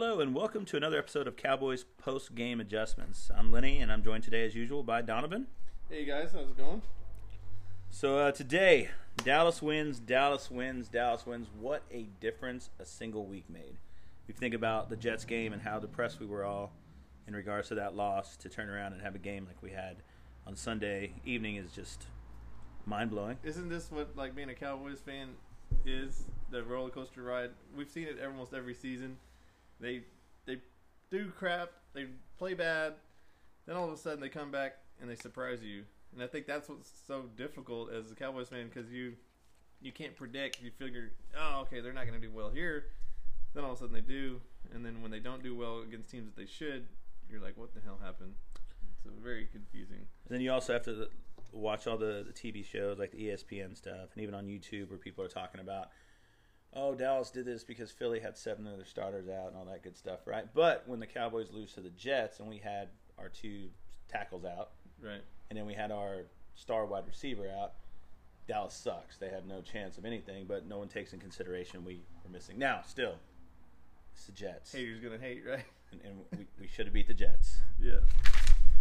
Hello and welcome to another episode of Cowboys Post Game Adjustments. I'm Lenny and I'm joined today as usual by Donovan. Hey guys, how's it going? So uh, today, Dallas wins, Dallas wins, Dallas wins. What a difference a single week made. If you think about the Jets game and how depressed we were all in regards to that loss, to turn around and have a game like we had on Sunday evening is just mind blowing. Isn't this what like being a Cowboys fan is? The roller coaster ride. We've seen it almost every season. They they do crap, they play bad, then all of a sudden they come back and they surprise you. And I think that's what's so difficult as a Cowboys fan because you you can't predict. You figure, oh, okay, they're not going to do well here. Then all of a sudden they do, and then when they don't do well against teams that they should, you're like, what the hell happened? It's very confusing. And then you also have to watch all the, the TV shows like the ESPN stuff, and even on YouTube where people are talking about, oh, Dallas did this because Philly had seven of their starters out and all that good stuff, right? But when the Cowboys lose to the Jets and we had our two tackles out, Right. and then we had our star wide receiver out, Dallas sucks. They have no chance of anything, but no one takes in consideration we were missing. Now, still, it's the Jets, Haters gonna hate, right? and, and we, we should have beat the Jets, Yeah.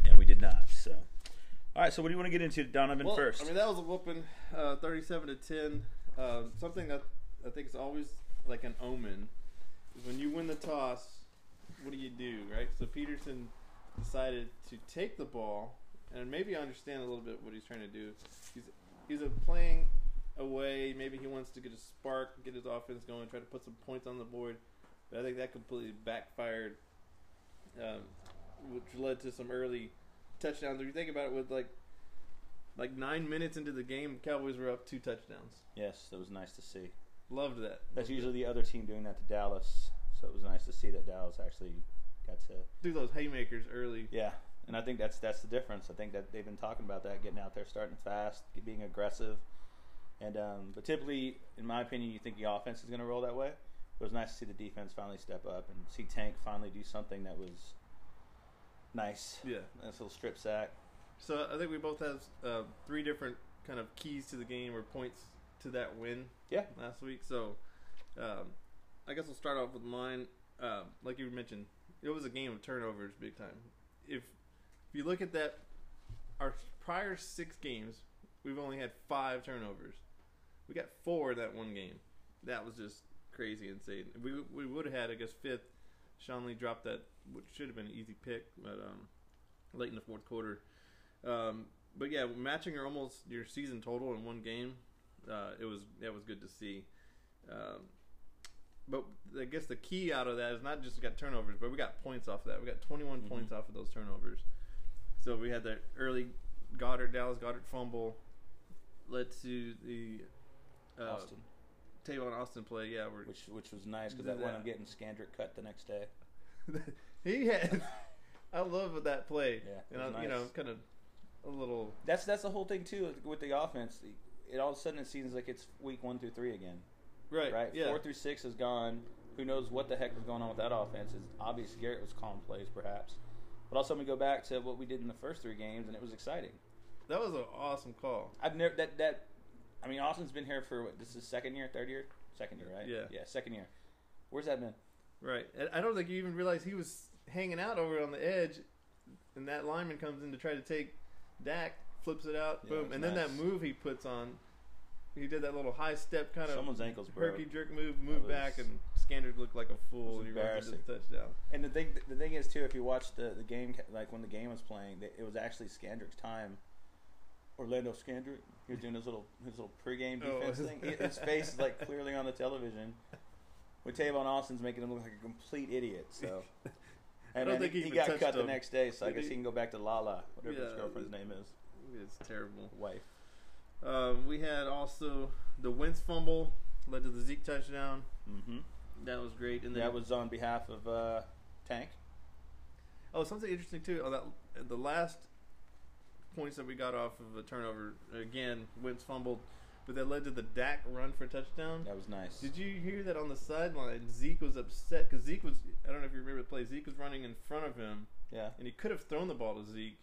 and we did not. So, all right. So, what do you want to get into, Donovan? Well, first, I mean, that was a whooping, uh, thirty-seven to ten. Uh, something that I think it's always like an omen when you win the toss. What do you do, right? So Pederson decided to take the ball, and maybe I understand a little bit what he's trying to do. He's he's playing away. Maybe he wants to get a spark, get his offense going, try to put some points on the board. But I think that completely backfired, um, which led to some early touchdowns. If you think about it, with like like nine minutes into the game, Cowboys were up two touchdowns. yes, it was nice to see. Loved that. That's Loved usually it. the other team doing that to Dallas, so it was nice to see that Dallas actually got to. do those haymakers early. Yeah, and I think that's that's the difference. I think that they've been talking about that, getting out there, starting fast, being aggressive, and um, but typically, in my opinion, you think the offense is going to roll that way. It was nice to see the defense finally step up and see Tank finally do something that was nice. Yeah. Nice little strip sack. So I think we both have uh, three different kind of keys to the game or points to that win. Yeah. Last week, so um, I guess we'll start off with mine. Um, like you mentioned, it was a game of turnovers, big time. If if you look at that, our prior six games, we've only had five turnovers. We got four that one game. That was just crazy insane. We we would have had, I guess, fifth. Sean Lee dropped that, which should have been an easy pick, but um, late in the fourth quarter. Um, but yeah, matching your almost your season total in one game, uh, it was that was good to see. Um, but I guess the key out of that is not just got turnovers, but we got points off of that. We got 21 Mhm. points off of those turnovers. So we had that early Goedert Dallas Goedert fumble led to the uh, Austin, Tavon Austin play. Yeah, which which was nice because that that. up getting Scandrick cut the next day. he had. I love that play. Yeah, and I, you know, kind of a little That's that's the whole thing too with the offense. It all of a sudden it seems like it's week one through three again, right. right? Yeah. Four through six is gone. Who knows what the heck was going on with that offense? It's obvious Garrett was calling plays perhaps, but also we go back to what we did in the first three games and it was exciting. That was an awesome call. I've never that that. I mean, Austin's been here for what, this is second year, third year, second year, right? Yeah. yeah, second year. Where's that been? Right. I don't think you even realized he was hanging out over on the edge, and that lineman comes in to try to take Dak, flips it out, Yeah, boom, it's and then that move he puts on. He did that little high step kind of Someone's ankles broke. herky jerk move, move was- back, and Scandrick looked like a fool. was and he the embarrassing. touchdown. And the thing, the thing is too, if you watch the the game, like when the game was playing, it was actually Scandrick's time. Orlando Scandrick, he was doing his little his little pregame Oh. defense thing. His face is like clearly on the television. With Tavon Austin's making him look like a complete idiot. So, I and don't then think he he, even got touched cut the next day. So I guess he? he can go back to Lala, whatever his girlfriend's name is, It's terrible. wife. Um, we had also the Wentz fumble led to the Zeke touchdown. Mm-hmm. That was great. And then That was on behalf of uh, Tank. Oh, something interesting too. On that, the last points that we got off of a turnover again, Wentz fumbled, but that led to the Dak run for a touchdown. That was nice. Did you hear that on the sideline? Zeke was upset because Zeke was. I don't know if you remember the play. Zeke was running in front of him, Yeah. and he could have thrown the ball to Zeke,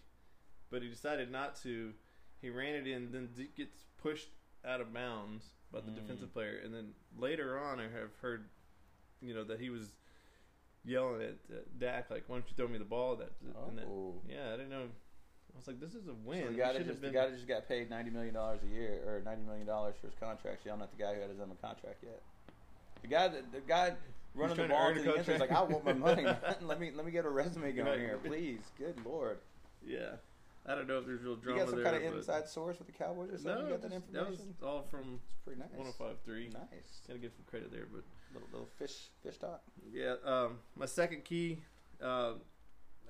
but he decided not to. He ran it in. Then gets pushed out of bounds by the Mm. defensive player, and then later on, I have heard, you know, that he was yelling at uh, Dak like, "Why don't you throw me the ball?" That, and that Oh. yeah, I didn't know. I was like, "This is a win." So the guy, just, have the guy just got paid ninety million dollars a year or ninety million dollars for his contract, yelling at the guy who hasn't done a contract yet. The guy, that, the guy running the trying to ball to the end is like, I want my money. let me let me get a resume going here, please. Good lord. yeah, I don't know if there's real drama. You got some there. kind of inside source with the Cowboys or something? No, you got that information? was all from It's pretty nice. 105.3. Nice. Gotta give some credit there, but Little little fish fish talk. yeah. Um, my second key. Uh,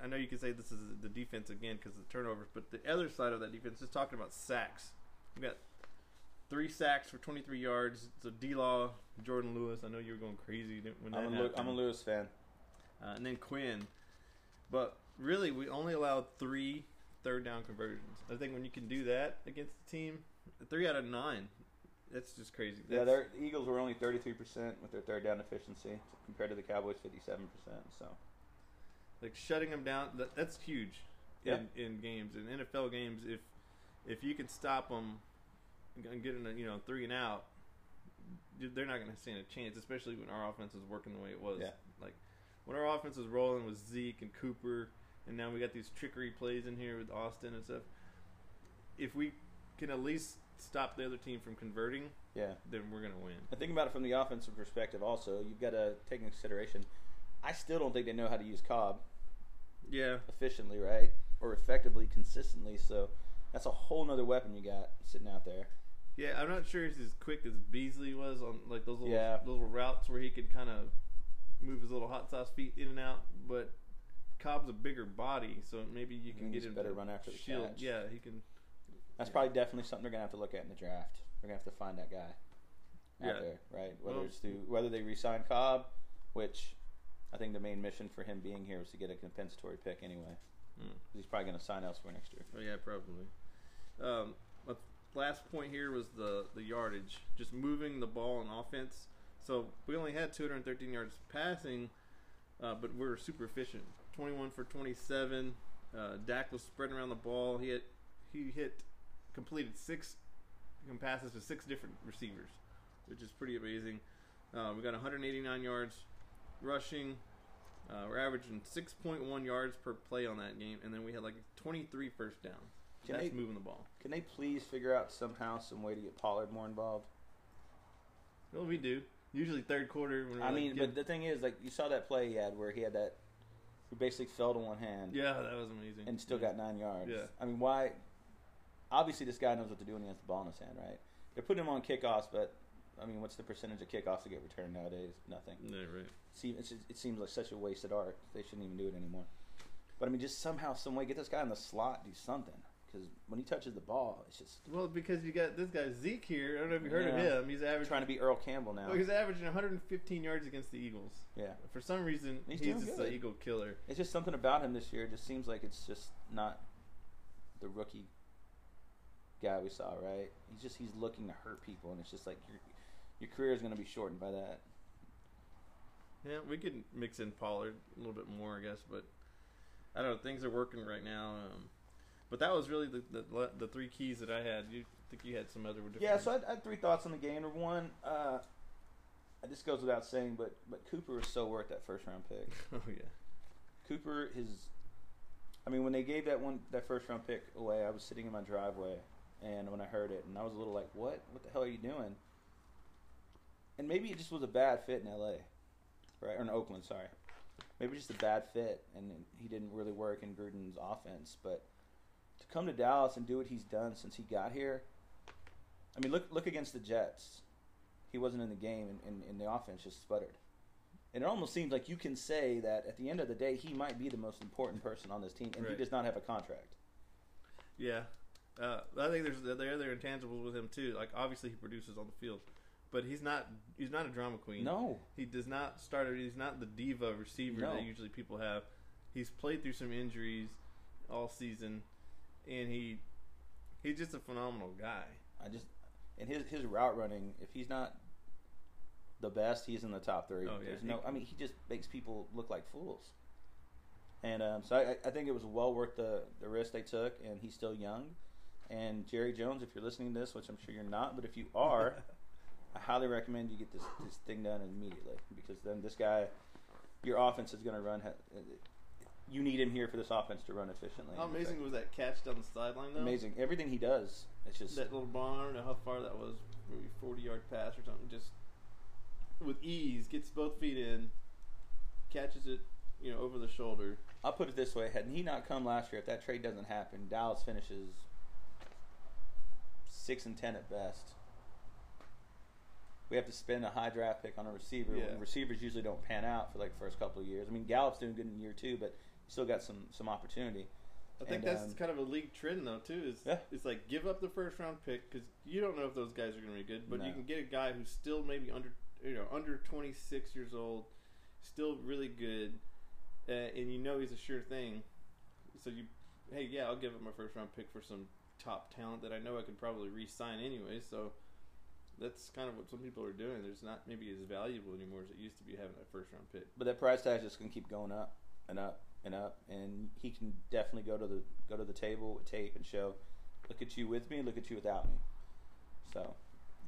I know you can say this is the defense again because of the turnovers, but the other side of that defense is talking about sacks. We got three sacks for 23 yards. So D Law, Jourdan Lewis. I know you were going crazy when that I'm a, happened. I'm a Lewis fan. uh, and then Quinn. But really, we only allowed three third down conversions. I think when you can do that against the team, three out of nine, that's just crazy. Yeah, their the Eagles were only 33% with their third down efficiency compared to the Cowboys 57%. So like shutting them down. That, that's huge in, in games in NFL games. If if you can stop them and get in a you know three and out, they're not going to stand a chance. Especially when our offense is working the way it was. Yeah. Like when our offense was rolling with Zeke and Cooper, and now we got these trickery plays in here with Austin and stuff. If we can at least stop the other team from converting, yeah, then we're going to win. And think about it from the offensive perspective. Also, you've got to take into consideration. I still don't think they know how to use Cobb Yeah, efficiently, right, or effectively, consistently. So that's a whole nother weapon you got sitting out there. Yeah, I'm not sure he's as quick as Beasley was on like those little Yeah. little routes where he could kind of move his little hot sauce feet in and out. But Cobb's a bigger body, so maybe you can get him better to run after the shield. catch. Yeah, he can. That's Yeah. probably definitely something they're gonna have to look at in the draft. They're gonna have to find that guy out Yeah. there, right? Whether Well- it's through whether they resign Cobb, which I think the main mission for him being here was to get a compensatory pick anyway. Mm. He's probably gonna sign elsewhere next year. Oh yeah, probably. Um, my last point here was the the yardage, just moving the ball on offense. So we only had 213 yards passing, uh, but we were super efficient. 21 for 27. Uh, Dak was spreading around the ball. He hit he hit completed six passes to six different receivers, which is pretty amazing. Uh, we got 189 yards rushing. Uh, we're averaging 6.1 yards per play on that game, and then we had like 23 first down. Can That's they- moving the ball. Can they please figure out somehow some way to get Pollard more involved? Well, we do. Usually third quarter. I mean, but the thing is, like you saw that play he had where he had that, he basically fell to one hand yeah, that was amazing. and still got nine yards. Yeah. I mean, why? Obviously, this guy knows what to do when he has the ball in his hand, right? They're putting him on kickoffs, but I mean, what's the percentage of kickoffs that get returned nowadays? Nothing. Yeah, right. See, it's just, it seems like such a wasted art. They shouldn't even do it anymore. But I mean, just somehow, some way, get this guy in the slot, do something. Because when he touches the ball, it's just Well, because you got this guy Zeke here. I don't know if you heard Yeah. of him. He's averaging. trying to be Earl Campbell now. Well, he's averaging 115 yards against the Eagles. Yeah, For some reason, He's he's, just an Eagle killer. it's just something about him this year. It just seems like it's just not the rookie guy we saw, right? He's just he's looking to hurt people, and it's just like your your career is going to be shortened by that. Yeah, we could mix in Pollard a little bit more, I guess, but I don't know. Things are working right now. Um, but that was really the, the the three keys that I had. You think you had some other different? Yeah, so I had, I had three thoughts on the game. Number one, uh, this goes without saying, but but Cooper is so worth that first round pick. oh yeah. Cooper is. I mean, when they gave that one that first round pick away, I was sitting in my driveway, and when I heard it, and I was a little like, "What? What the hell are you doing?" And maybe it just was a bad fit in L.A., right? Or in Oakland, sorry. Maybe just a bad fit, and he didn't really work in Gruden's offense. But to come to Dallas and do what he's done since he got here, I mean, look look against the Jets. He wasn't in the game, and, and, and the offense just sputtered. And it almost seems like you can say that at the end of the day, he might be the most important person on this team, and he does not have a contract. Yeah, uh, I think there's there are other intangibles with him too. Like obviously he produces on the field, but he's not he's not a drama queen. No, he does not start. He's not the diva receiver No. that usually people have. He's played through some injuries all season, and he he's just a phenomenal guy. I just and his his route running. If he's not the best, he's in the top three. Oh, yeah. There's no. I mean, he just makes people look like fools. And um, so I, I think it was well worth the the risk they took, and he's still young. And Jerry Jones, if you're listening to this, which I'm sure you're not, but if you are, I highly recommend you get this this thing done immediately because then this guy, your offense is going to run. You need him here for this offense to run efficiently. How amazing was that catch down the sideline though? Amazing. Everything he does, it's just That little bomb. I don't know how far that was. Maybe forty yard pass or something. Just with ease, gets both feet in, catches it, you know, over the shoulder. I'll put it this way: had he not come last year, if that trade doesn't happen, Dallas finishes six and ten at best. We have to spend a high draft pick on a receiver. Yeah. Receivers usually don't pan out for like the first couple of years. I mean, Gallup's doing good in year two, but still got some some opportunity. I think And, that's um, kind of a league trend though too. Is Yeah. it's like give up the first round pick because you don't know if those guys are going to be good, but you can get a guy who's still maybe under you know under twenty six years old, still really good, uh, and you know he's a sure thing. So you, hey, yeah, I'll give up my first round pick for some top talent that I know I could probably re-sign anyway. So that's kind of what some people are doing. There's not maybe as valuable anymore as it used to be having that first round pick. But that price tag is just going to keep going up and up and up, and he can definitely go to the go to the table with tape and show, look at you with me, look at you without me. So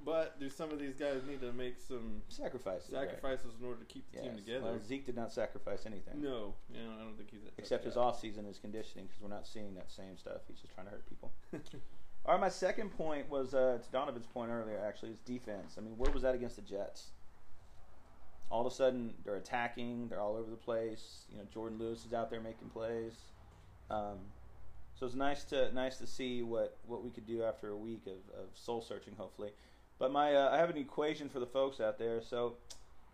But do some of these guys need to make some sacrifices. right? sacrifices in order to keep the team together? Well, Zeke did not sacrifice anything. No, you know, I don't think he's that except his of off season is conditioning because we're not seeing that same stuff. He's just trying to hurt people. All right, my second point was uh, to Donovan's point earlier. Actually, is defense. I mean, where was that against the Jets? All of a sudden, they're attacking. They're all over the place. You know, Jourdan Lewis is out there making plays. Um, so it's nice to nice to see what, what we could do after a week of, of soul searching, hopefully. But my uh, I have an equation for the folks out there. So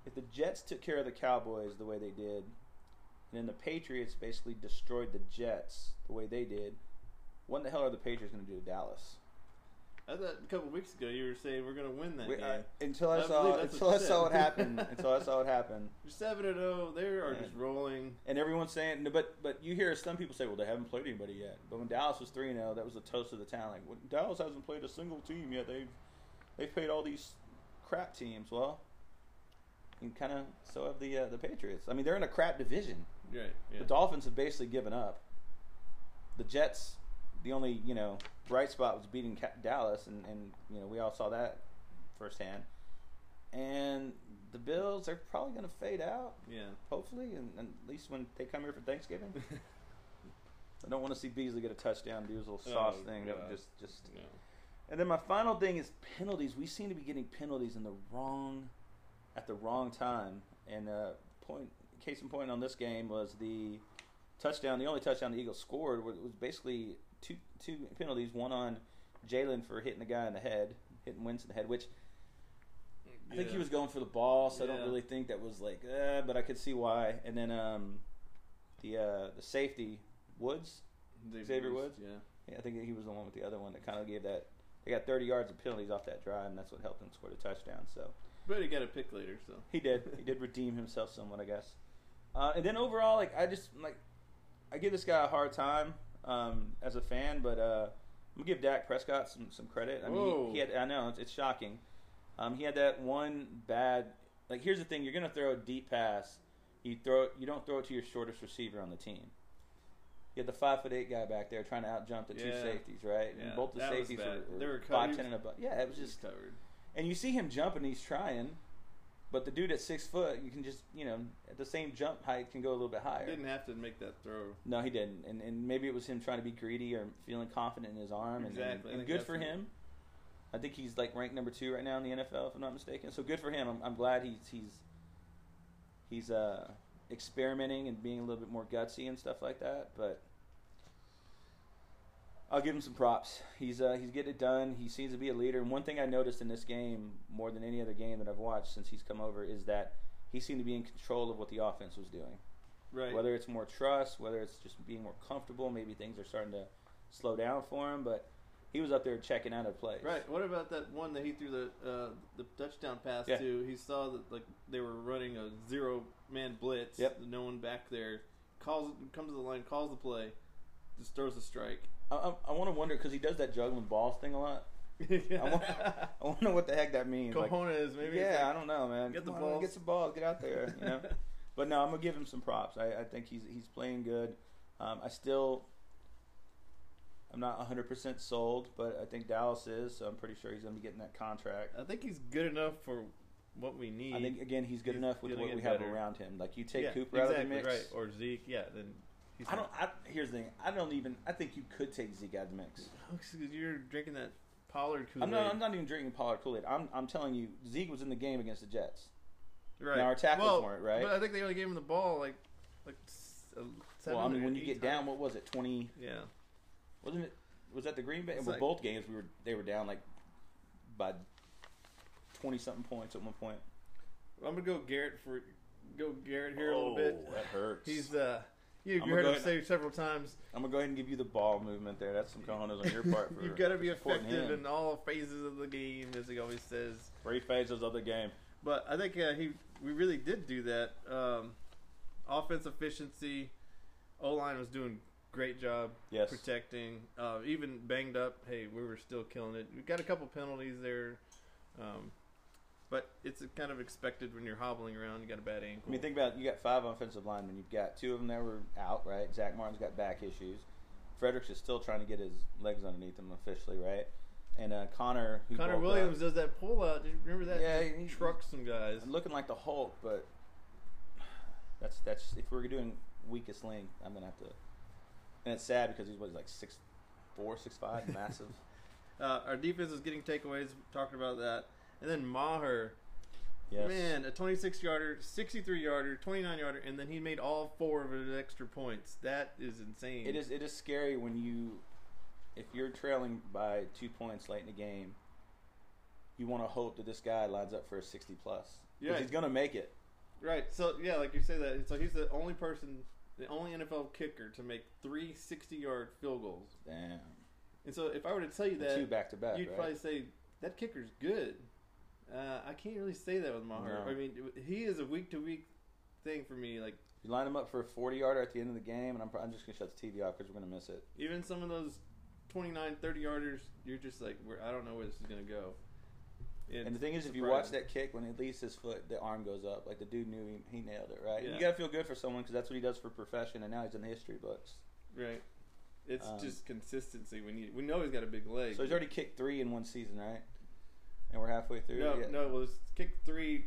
if the Jets took care of the Cowboys the way they did, and then the Patriots basically destroyed the Jets the way they did, what in the hell are the Patriots going to do to Dallas? I thought a couple weeks ago you were saying we're going to win that We- game. I- until I, I saw until I saw it happen, until I saw it happen, You're seven and zero. They are Yeah. just rolling. and everyone's saying, but but you hear some people say, well, they haven't played anybody yet. But when Dallas was three zero, that was the toast of the town. Like well, Dallas hasn't played a single team yet. They've they've played all these crap teams. Well, and kind of so have the uh, the Patriots. I mean, they're in a crap division. Right. Yeah. The Dolphins have basically given up. The Jets, the only you know bright spot was beating Dallas, and, and you know we all saw that firsthand. And the Bills are probably going to fade out, yeah. hopefully, and, and at least when they come here for Thanksgiving. I don't want to see Beasley get a touchdown, do his little sauce Oh, thing. That would just just. No. And then my final thing is penalties. We seem to be getting penalties in the wrong, at the wrong time. And uh, point case in point on this game was the touchdown. The only touchdown the Eagles scored was, was basically two two penalties. One on Jaylon for hitting the guy in the head, hitting Wentz in the head, which I think he was going for the ball, so I don't really think that was like, uh, but I could see why. And then um, the uh, the safety Woods, Xavier Woods? Yeah. yeah, I think he was the one with the other one that kind of gave that. They got 30 yards of penalties off that drive, and that's what helped them score the touchdown. So But he got a pick later, so. he did. he did redeem himself somewhat, I guess. Uh, and then overall, like I just like I give this guy a hard time um, as a fan, but uh, I'm gonna give Dak Prescott some some credit. I mean, he, he had. I know it's, it's shocking. Um, he had that one bad. Like here's the thing: you're gonna throw a deep pass. You throw it. You don't throw it to your shortest receiver on the team. You had the five foot eight guy back there trying to out jump the two safeties, right? Yeah, and both the safeties bad. were, They were were five ten and above. Yeah, it was just covered. and you see him jumping, he's trying, but the dude at six foot, you can just, you know, at the same jump height can go a little bit higher. He Didn't have to make that throw. No, he didn't, and and maybe it was him trying to be greedy or feeling confident in his arm, and, and, Exactly. And good for him. I think he's like ranked number two right now in the NFL, if I'm not mistaken. So good for him. I'm, I'm glad he's he's he's uh, experimenting and being a little bit more gutsy and stuff like that. But I'll give him some props. He's uh, he's getting it done. He seems to be a leader. And one thing I noticed in this game more than any other game that I've watched since he's come over is that he seemed to be in control of what the offense was doing. Right. Whether it's more trust, whether it's just being more comfortable, maybe things are starting to slow down for him. But he was up there checking out of plays. Right. What about that one that he threw the uh, the touchdown pass Yeah. to? He saw that like they were running a zero man blitz. Yep. No one back there. Calls comes to the line, calls the play, just throws a strike. I, I, I want to wonder because he does that juggling balls thing a lot. I want, I to know what the heck that means. Like, maybe. yeah, it's I don't know, man. get the Come balls. get some balls, get out there, you know. but no, I'm gonna give him some props. I, I think he's he's playing good. Um, I still, I'm not 100 percent sold, but I think Dallas is, so I'm pretty sure he's gonna be getting that contract. I think he's good enough for what we need. I think again he's good He's enough with what we have around him. Like you take yeah, Cooper exactly, out of the mix. right? Or Zeke, yeah. Then he's I don't. I, here's the thing. I don't even. I think you could take Zeke out of the mix. because you're drinking that Pollard Kool I'm not. I'm not even drinking Pollard Kool Aid. I'm. I'm telling you, Zeke was in the game against the Jets. Right. Now our tackles well, weren't right. But I think they only gave him the ball like like uh, seven. well, I mean, when you eight get down, what was it? Twenty? yeah. Wasn't it? Was that the Green Bay? It's well, like- both games we were. They were down like by twenty something points at one point. I'm gonna go Garrett for go Garrett here a little bit. Oh, that hurts. He's uh, you, you heard him say several times. I'm gonna go ahead and give you the ball movement there. That's some cojones on your part. For, You've got to be effective in all phases of the game, as he always says. three phases of the game. But I think uh, he we really did do that. Um, offense efficiency, O line was doing great job Yes. protecting. Uh, even banged up, hey, we were still killing it. We got a couple penalties there, um, but it's kind of expected when you're hobbling around. You got a bad ankle. I mean, think about it. You got five offensive linemen. You've got two of them that were out, right? Zack Martin's got back issues. Frederick's is still trying to get his legs underneath him officially, right? And uh, Connor, who Connor Williams up, does that pull out. Do you remember that? Yeah, He he- trucks some guys. looking like the Hulk, but that's that's if we're doing weakest link, I'm gonna have to. And it's sad because he's what, like six four, six five, massive. Uh, our defense is getting takeaways. Talking about that, and then Maher. Yes. Man, a 26 yarder, 63 yarder, 29 yarder, and then he made all four of his extra points. That is insane. It is it is scary when you if you're trailing by two points late in the game, you want to hope that this guy lines up for a sixty plus. Yeah. he's gonna make it. Right. So yeah, like you say that. So he's the only person, the only NFL kicker to make three 60-yard field goals. Damn. And so if I were to tell you that, two back to back. you'd right? probably say that kicker's good. Uh, I can't really say that with Maher. No. I mean, he is a week to week thing for me. Like You line him up for a forty yarder at the end of the game, and I'm, I'm just gonna shut the TV off because we're gonna miss it. even some of those 29, 30 yarders, you're just like, I don't know where this is gonna go. It's And the thing is, if you watch that kick, when he least his foot, the arm goes up, like the dude knew he, he nailed it, right? Yeah. You gotta feel good for someone because that's what he does for profession, and now he's in the history books. right, it's Um, just consistency. We need. We know he's got a big leg. So he's already kicked three in one season, right? And we're halfway through. No, yeah. no, it was kicked three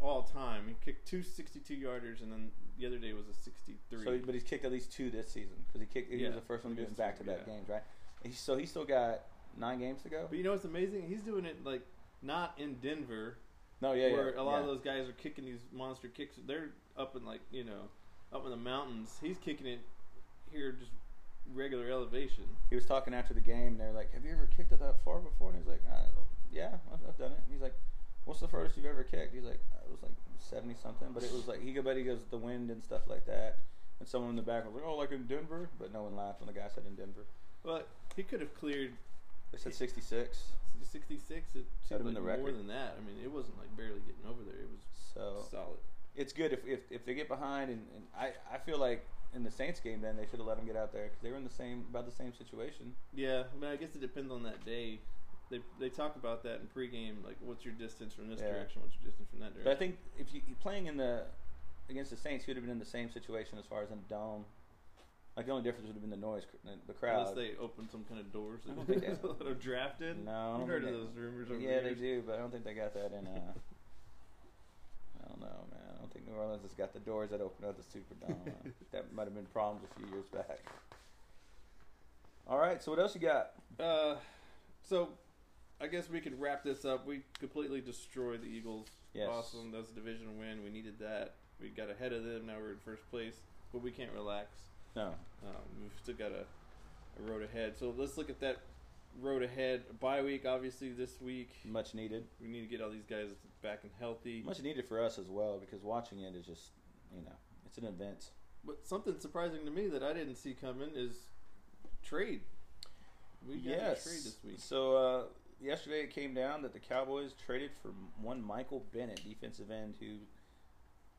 all time. He kicked two 62 yarders, and then the other day was a 63. So, but he's kicked at least two this season because he kicked. He Yeah, was the first one to do it in against- back to back games, right? He, so he still got nine games to go. but you know what's amazing? He's doing it like not in Denver, No, yeah, where yeah. a lot yeah. of those guys are kicking these monster kicks. They're up in like you know, up in the mountains. He's kicking it here, just regular elevation. He was talking after the game, and they're like, "Have you ever kicked it that far before?" And he's like, uh, "Yeah, I've, I've done it." And he's like, "What's the furthest you've ever kicked?" He's like, "It was like seventy something," but it was like he go, but he goes the wind and stuff like that. And someone in the back was like, "Oh, like in Denver," but no one laughed when the guy said in Denver. But he could have cleared They said sixty six. 66. It seemed have been like the more record. than that. I mean, it wasn't like barely getting over there. It was So solid. it's good if, if if they get behind, and, and I I feel like in the Saints game, then they should have let him get out there because they were in the same about the same situation. Yeah, I mean, I guess it depends on that day. They they talk about that in pregame, like what's your distance from this Yeah. direction, what's your distance from that direction. But I think if you playing in the against the Saints, you would have been in the same situation as far as in the dome. Like the only difference would have been the noise, the unless crowd. they open some kind of doors that don't think they- that are drafted. No, I've heard of those rumors. Over yeah, the they do, but I don't think they got that in. Uh, I don't know, man. I don't think New Orleans has got the doors that open up the Superdome. Uh, that might have been problems a few years back. All right, so what else you got? Uh, so I guess we could wrap this up. We completely destroyed the Eagles. Yes. Awesome. That was a division win. We needed that. We got ahead of them. Now we're in first place, but we can't relax. No, Um, we've still got a, a road ahead. So let's look at that road ahead. Bye week, obviously, this week. much needed. We need to get all these guys back and healthy. Much needed for us as well because watching it is just, you know, it's an event. But something surprising to me that I didn't see coming is trade. We got yes. a trade this week. So uh, yesterday it came down that the Cowboys traded for one Michael Bennett, defensive end, who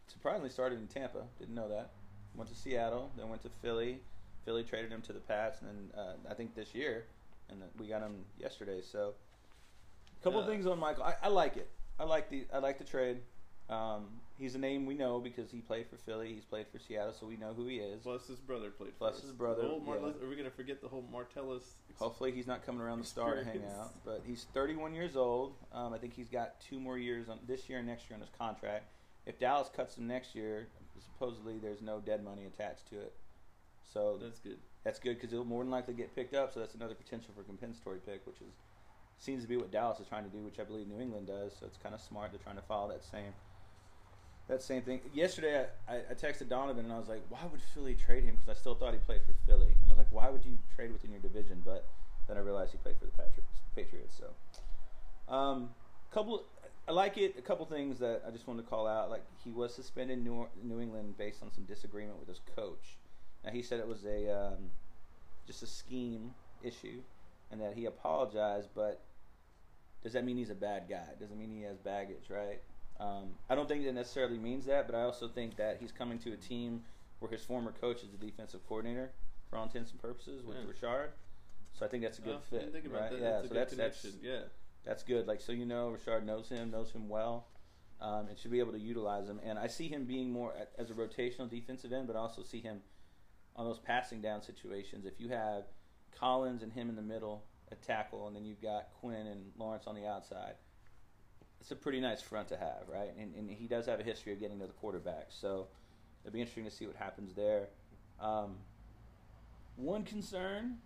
surprisingly started in Tampa. Didn't know that. Went to Seattle, then went to Philly. Philly traded him to the Pats, and then uh, I think this year, and we got him yesterday. So, a couple Uh, things on Michael. I, I like it. I like the I like the trade. Um, he's a name we know because he played for Philly. He's played for Seattle, so we know who he is. Plus his brother played. Plus for us. his brother, yeah. Are we gonna forget the whole Martellus? ex- Hopefully, he's not coming around the star to hang out. But he's 31 years old. Um, I think he's got two more years on this year and next year on his contract. If Dallas cuts him next year, supposedly there's no dead money attached to it. So That's good. that's good because he'll more than likely get picked up. So that's another potential for compensatory pick, which is seems to be what Dallas is trying to do, which I believe New England does. So it's kind of smart. They're trying to follow that same that same thing. Yesterday, I, I, texted Donovan and I was like, "Why would Philly trade him?" Because I still thought he played for Philly. And I was like, "Why would you trade within your division?" But then I realized he played for the Patriots. Patriots. So, um, couple. I like it. A couple things that I just wanted to call out. Like he was suspended in New, New England based on some disagreement with his coach. Now he said it was a um, just a scheme issue, and that he apologized. But does that mean he's a bad guy? Doesn't mean he has baggage, right? Um, I don't think it necessarily means that, but I also think that he's coming to a team where his former coach is the defensive coordinator for all intents and purposes with Yeah. Richard. So I think that's a good Oh, fit, think about right? that. Yeah, That's so good that's that's yeah. that's good. Like so, you know, Richard knows him, knows him well, um, and should be able to utilize him. And I see him being more a- as a rotational defensive end, but also see him on those passing down situations. If you have Collins and him in the middle, a tackle, and then you've got Quinn and Lawrence on the outside, it's a pretty nice front to have, right? And, and he does have a history of getting to the quarterback, so it'll be interesting to see what happens there. Um, one concern: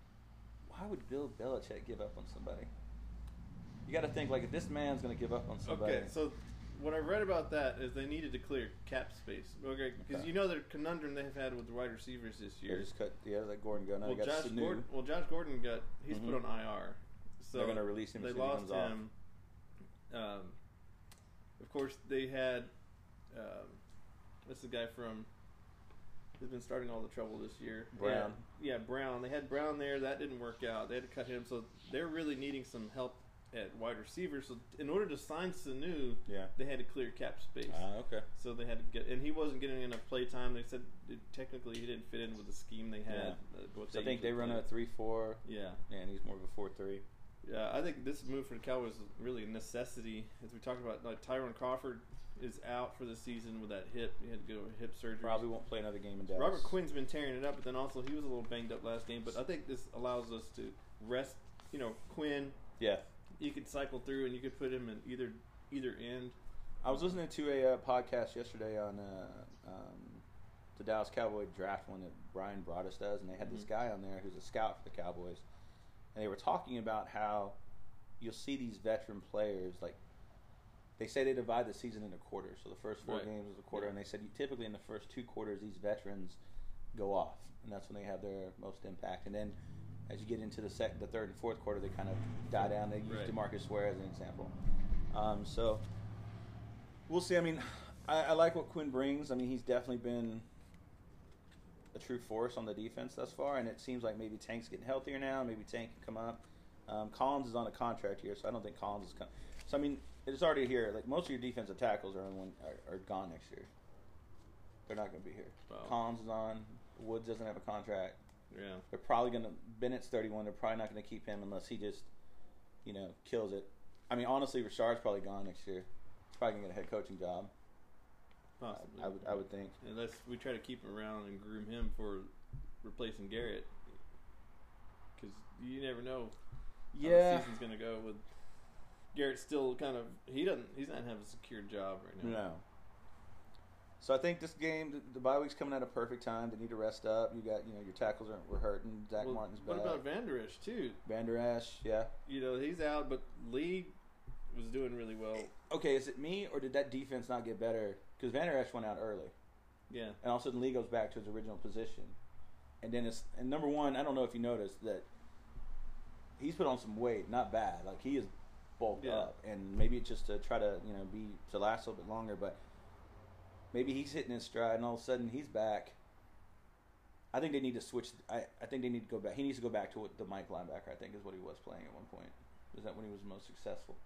why would Bill Belichick give up on somebody? You got to think like if this man's going to give up on somebody. Okay, so what I read about that is they needed to clear cap space. Okay, because Okay. you know the conundrum they've had with the wide receivers this year. just cut. Yeah, let Gordon go. Well, got Josh Sanu. Gordon. Well, Josh Gordon got he's Mhm. put on IR. So They're gonna release him They as soon he lost him. Um, of course, they had. Um, what's the guy from? Who's been starting all the trouble this year? Brown. Yeah, yeah, Brown. They had Brown there. That didn't work out. They had to cut him. So they're really needing some help at wide receiver. So in order to sign Sanu, Yeah. they had to clear cap space. Ah, okay. So they had to get, and he wasn't getting enough play time. They said it, technically he didn't fit in with the scheme they had. Yeah. uh, So I think they run play. a three-four. Yeah, Yeah, and he's more of a four-three. Yeah. I think this move for the Cowboys is really a necessity, as we talked about. Like Tyrone Crawford is out for the season with that hip. He had to go hip surgery. Probably won't play another game in Dallas. Robert Quinn's been tearing it up, but then also he was a little banged up last game. But I think this allows us to rest. You know, Quinn. Yeah. You could cycle through, and you could put him in either either end. I was listening to a uh, podcast yesterday on uh, um, the Dallas Cowboy draft one that Bryan Broaddus does, and they had this Mhm. guy on there who's a scout for the Cowboys, and they were talking about how you'll see these veteran players like they say they divide the season into quarters. So the first four Right. games is a quarter, Yeah. and they said you, typically in the first two quarters these veterans go off, and that's when they have their most impact. And then as you get into the second, the third, and fourth quarter, they kind of die down. They use Right. Demarcus Ware as an example. Um, so we'll see. I mean, I, I like what Quinn brings. I mean, he's definitely been a true force on the defense thus far, and it seems like maybe Tank's getting healthier now. Maybe Tank can come up. Um, Collins is on a contract here, so I don't think Collins is coming. So I mean, it's already here. Like most of your defensive tackles are on one, are, are gone next year. They're not going to be here. Wow. Collins is on. Woods doesn't have a contract. Yeah. They're probably going to Bennett's 31. They're probably not going to keep him unless he just, you know, kills it. I mean, honestly, Richard's probably gone next year. He's probably going to get a head coaching job. I, Possibly. I would I would think. Unless we try to keep him around and groom him for replacing Garrett, because you never know how Yeah. the season's gonna go with Garrett. Still kind of he doesn't he's not having a secure job right now. No. So I think this game, the, the bye week's coming at a perfect time. They need to rest up. You got, you know, your tackles are were hurting. Zack Well, Martin's back. what about Vander Esch too? Vander Esch, yeah. You know he's out, but Lee was doing really well. Okay, is it me or did that defense not get better? Because Vander Esch went out early, Yeah, and all of a sudden Lee goes back to his original position. And then it's and number one, I don't know if you noticed that he's put on some weight, not bad. Like he is bulked Yeah. up, and maybe it's just to try to you know be to last a little bit longer, but maybe he's hitting his stride, and all of a sudden he's back. I think they need to switch. I, I think they need to go back. He needs to go back to what the Mike linebacker. I think is what he was playing at one point. Was that when he was most successful?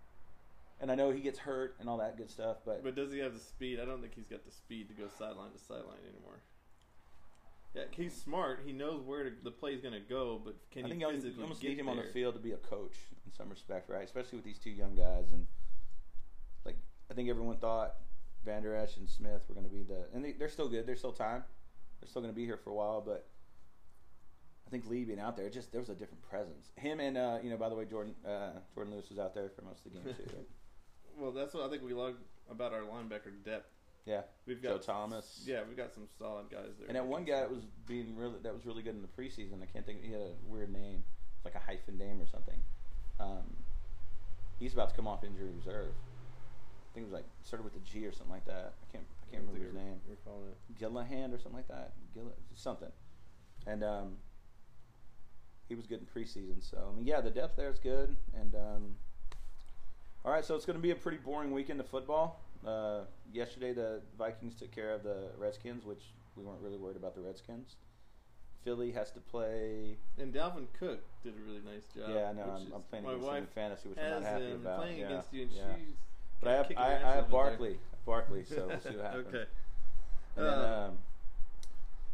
And I know he gets hurt and all that good stuff, but, but does he have the speed? I don't think he's got the speed to go sideline to sideline anymore. Yeah, he's smart. He knows where to, the is going to go, but can I he think you physically almost get need him on the field to be a coach in some respect, right? Especially with these two young guys, and like I think everyone thought Vander Esch and Smith were going to be the, and they, they're still good. They're still time. They're still going to be here for a while, but I think Lee being out there, it just there was a different presence. Him and uh, you know, by the way, Jourdan uh, Jourdan Lewis was out there for most of the game too. Right? Well, that's what I think we love about our linebacker depth. Yeah, We've got Joe Thomas. Yeah, we've got some solid guys there. And that one guy that was being really that was really good in the preseason. I can't think. He had a weird name, it's like a hyphen name or something. Um, he's about to come off injury reserve. I think it was like started with a G or something like that. I can't I can't remember his name. We're calling it. Gillihan or something like that. Gill something. And um, he was good in preseason. So I mean, yeah, the depth there is good. And um, all right, so it's going to be a pretty boring weekend of football. Uh, yesterday, the Vikings took care of the Redskins, which we weren't really worried about the Redskins. Philly has to play. And Dalvin Cook did a really nice job. yeah, I know. I'm, I'm playing against him in fantasy, which I'm not happy about. playing yeah, against you, and yeah. she's But I have I, I have. Barkley, Barkley. So we'll see what happens. okay. And then, Uh, um,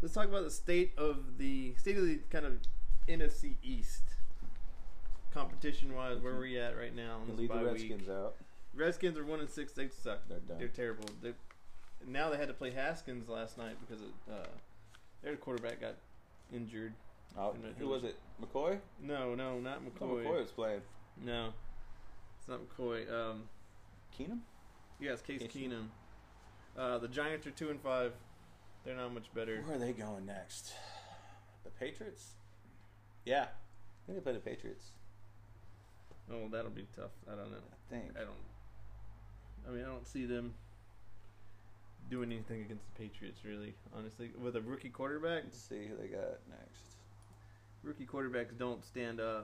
Let's talk about the state of the state of the kind of NFC East competition wise. Where are we're at right now? On lead this the Redskins week. out. Redskins are one and six. They suck. They're done. They're terrible. They now they had to play Haskins last night because of, uh, their quarterback got injured. Oh, who was- was it? McCoy? No, no, not No, McCoy. McCoy was playing. No, it's not McCoy. Um, Keenum? yeah, it's Case Case Keenum. Uh, the Giants are two and five. They're not much better. Where are they going next? The Patriots? Yeah. I think they play the Patriots. Oh, that'll be tough. I don't know. I think. I don't. I mean, I don't see them doing anything against the Patriots, really. Honestly, with a rookie quarterback, Let's see who they got next. rookie quarterbacks don't stand uh,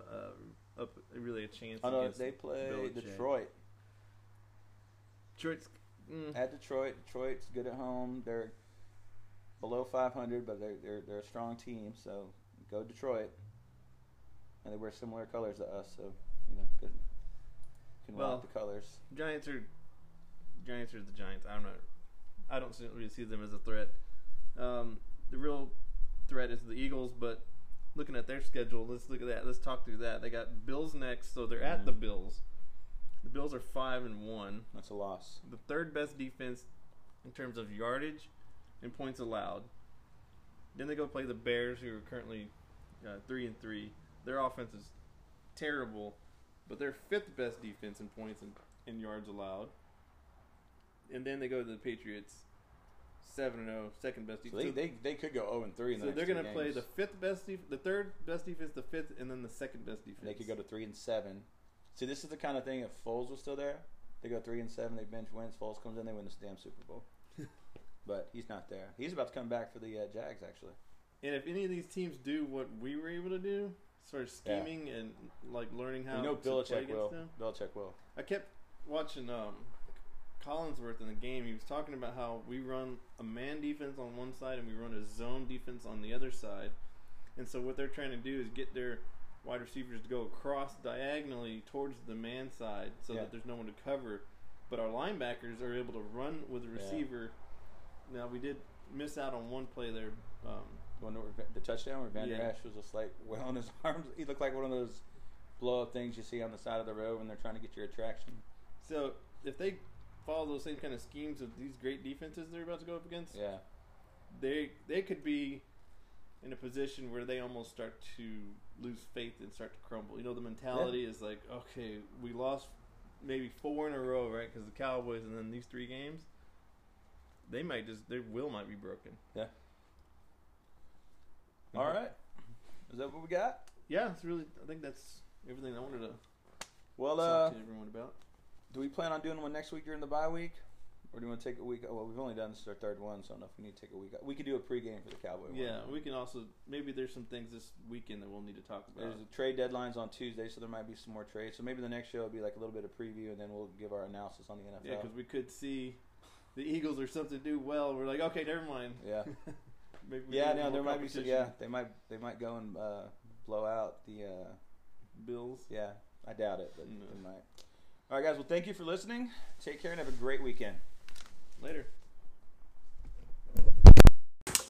uh, up really a chance. Oh no, they play Belichick. Detroit. Detroit's. Mm, At Detroit, Detroit's good at home. They're below 500, but they're they're they're a strong team. So go Detroit. And they wear similar colors to us, so you know, good. Can Well, rock the colors. Giants are. Giants are the Giants. I'm not. I don't see- really see them as a threat. Um, the real threat is the Eagles, but looking at their schedule, let's look at that. Let's talk through that. They got Bills next, so they're at the Mhm. Bills. The Bills are five and one. That's a loss. the third best defense in terms of yardage and points allowed. Then they go play the Bears, who are currently uh, three and three. Their offense is terrible, but they're fifth best defense in points and, and yards allowed. And then they go to the Patriots, seven and zero, second best So defense. they, they, they could go 0 and 3 in the so they're going to play the fifth best, def- the third best defense, the fifth, and then the second best defense. They could go to three and seven. See, this is the kind of thing. If Foles was still there, they go three and seven. They bench Wentz. Foles comes in. They win this damn Super Bowl. but he's not there. He's about to come back for the uh, Jags. Actually, And if any of these teams do what we were able to do, sort of Yeah. scheming and like learning how you know to play Belichick will. them, Belichick will. I kept watching um, Collinsworth in the game. He was talking about how we run a man defense on one side and we run a zone defense on the other side. And so what they're trying to do is get their wide receivers to go across diagonally towards the man side so Yeah. that there's no one to cover. But our linebackers are able to run with the Yeah. receiver. Now we did miss out on one play there. Um, The one where the touchdown where Van Der Yeah. Esch was just like well on his arms. He looked like one of those blow up things you see on the side of the road when they're trying to get your attraction. So if they follow those same kind of schemes of these great defenses they're about to go up against, Yeah. they they could be in a position where they almost start to lose faith and start to crumble. You know, the mentality is like, okay, we lost maybe four in a row, right? Because the Cowboys and then these three games, they might just their will might be broken. Yeah. All right. Is that what we got? Yeah, it's really. I think that's everything I wanted to Well, talk uh, to everyone about. do we plan on doing one next week during the bye week? Or do you want to take a week? Oh, well, we've only done this is our third one, so I don't know if we need to take a week. We could do a pregame for the Cowboy one. Yeah, we can also maybe there's some things this weekend that we'll need to talk about. There's a trade deadlines on Tuesday, so there might be some more trades. So maybe the next show will be like a little bit of preview, and then we'll give our analysis on the NFL. Yeah, because we could see the Eagles or something do well. We're like, okay, never mind. yeah, Maybe yeah. No, there might be some. Yeah, they might they might go and uh, blow out the. Uh, Bills. yeah, I doubt it, but No. they might. All right, guys. Well, thank you for listening. Take care and have a great weekend. Later.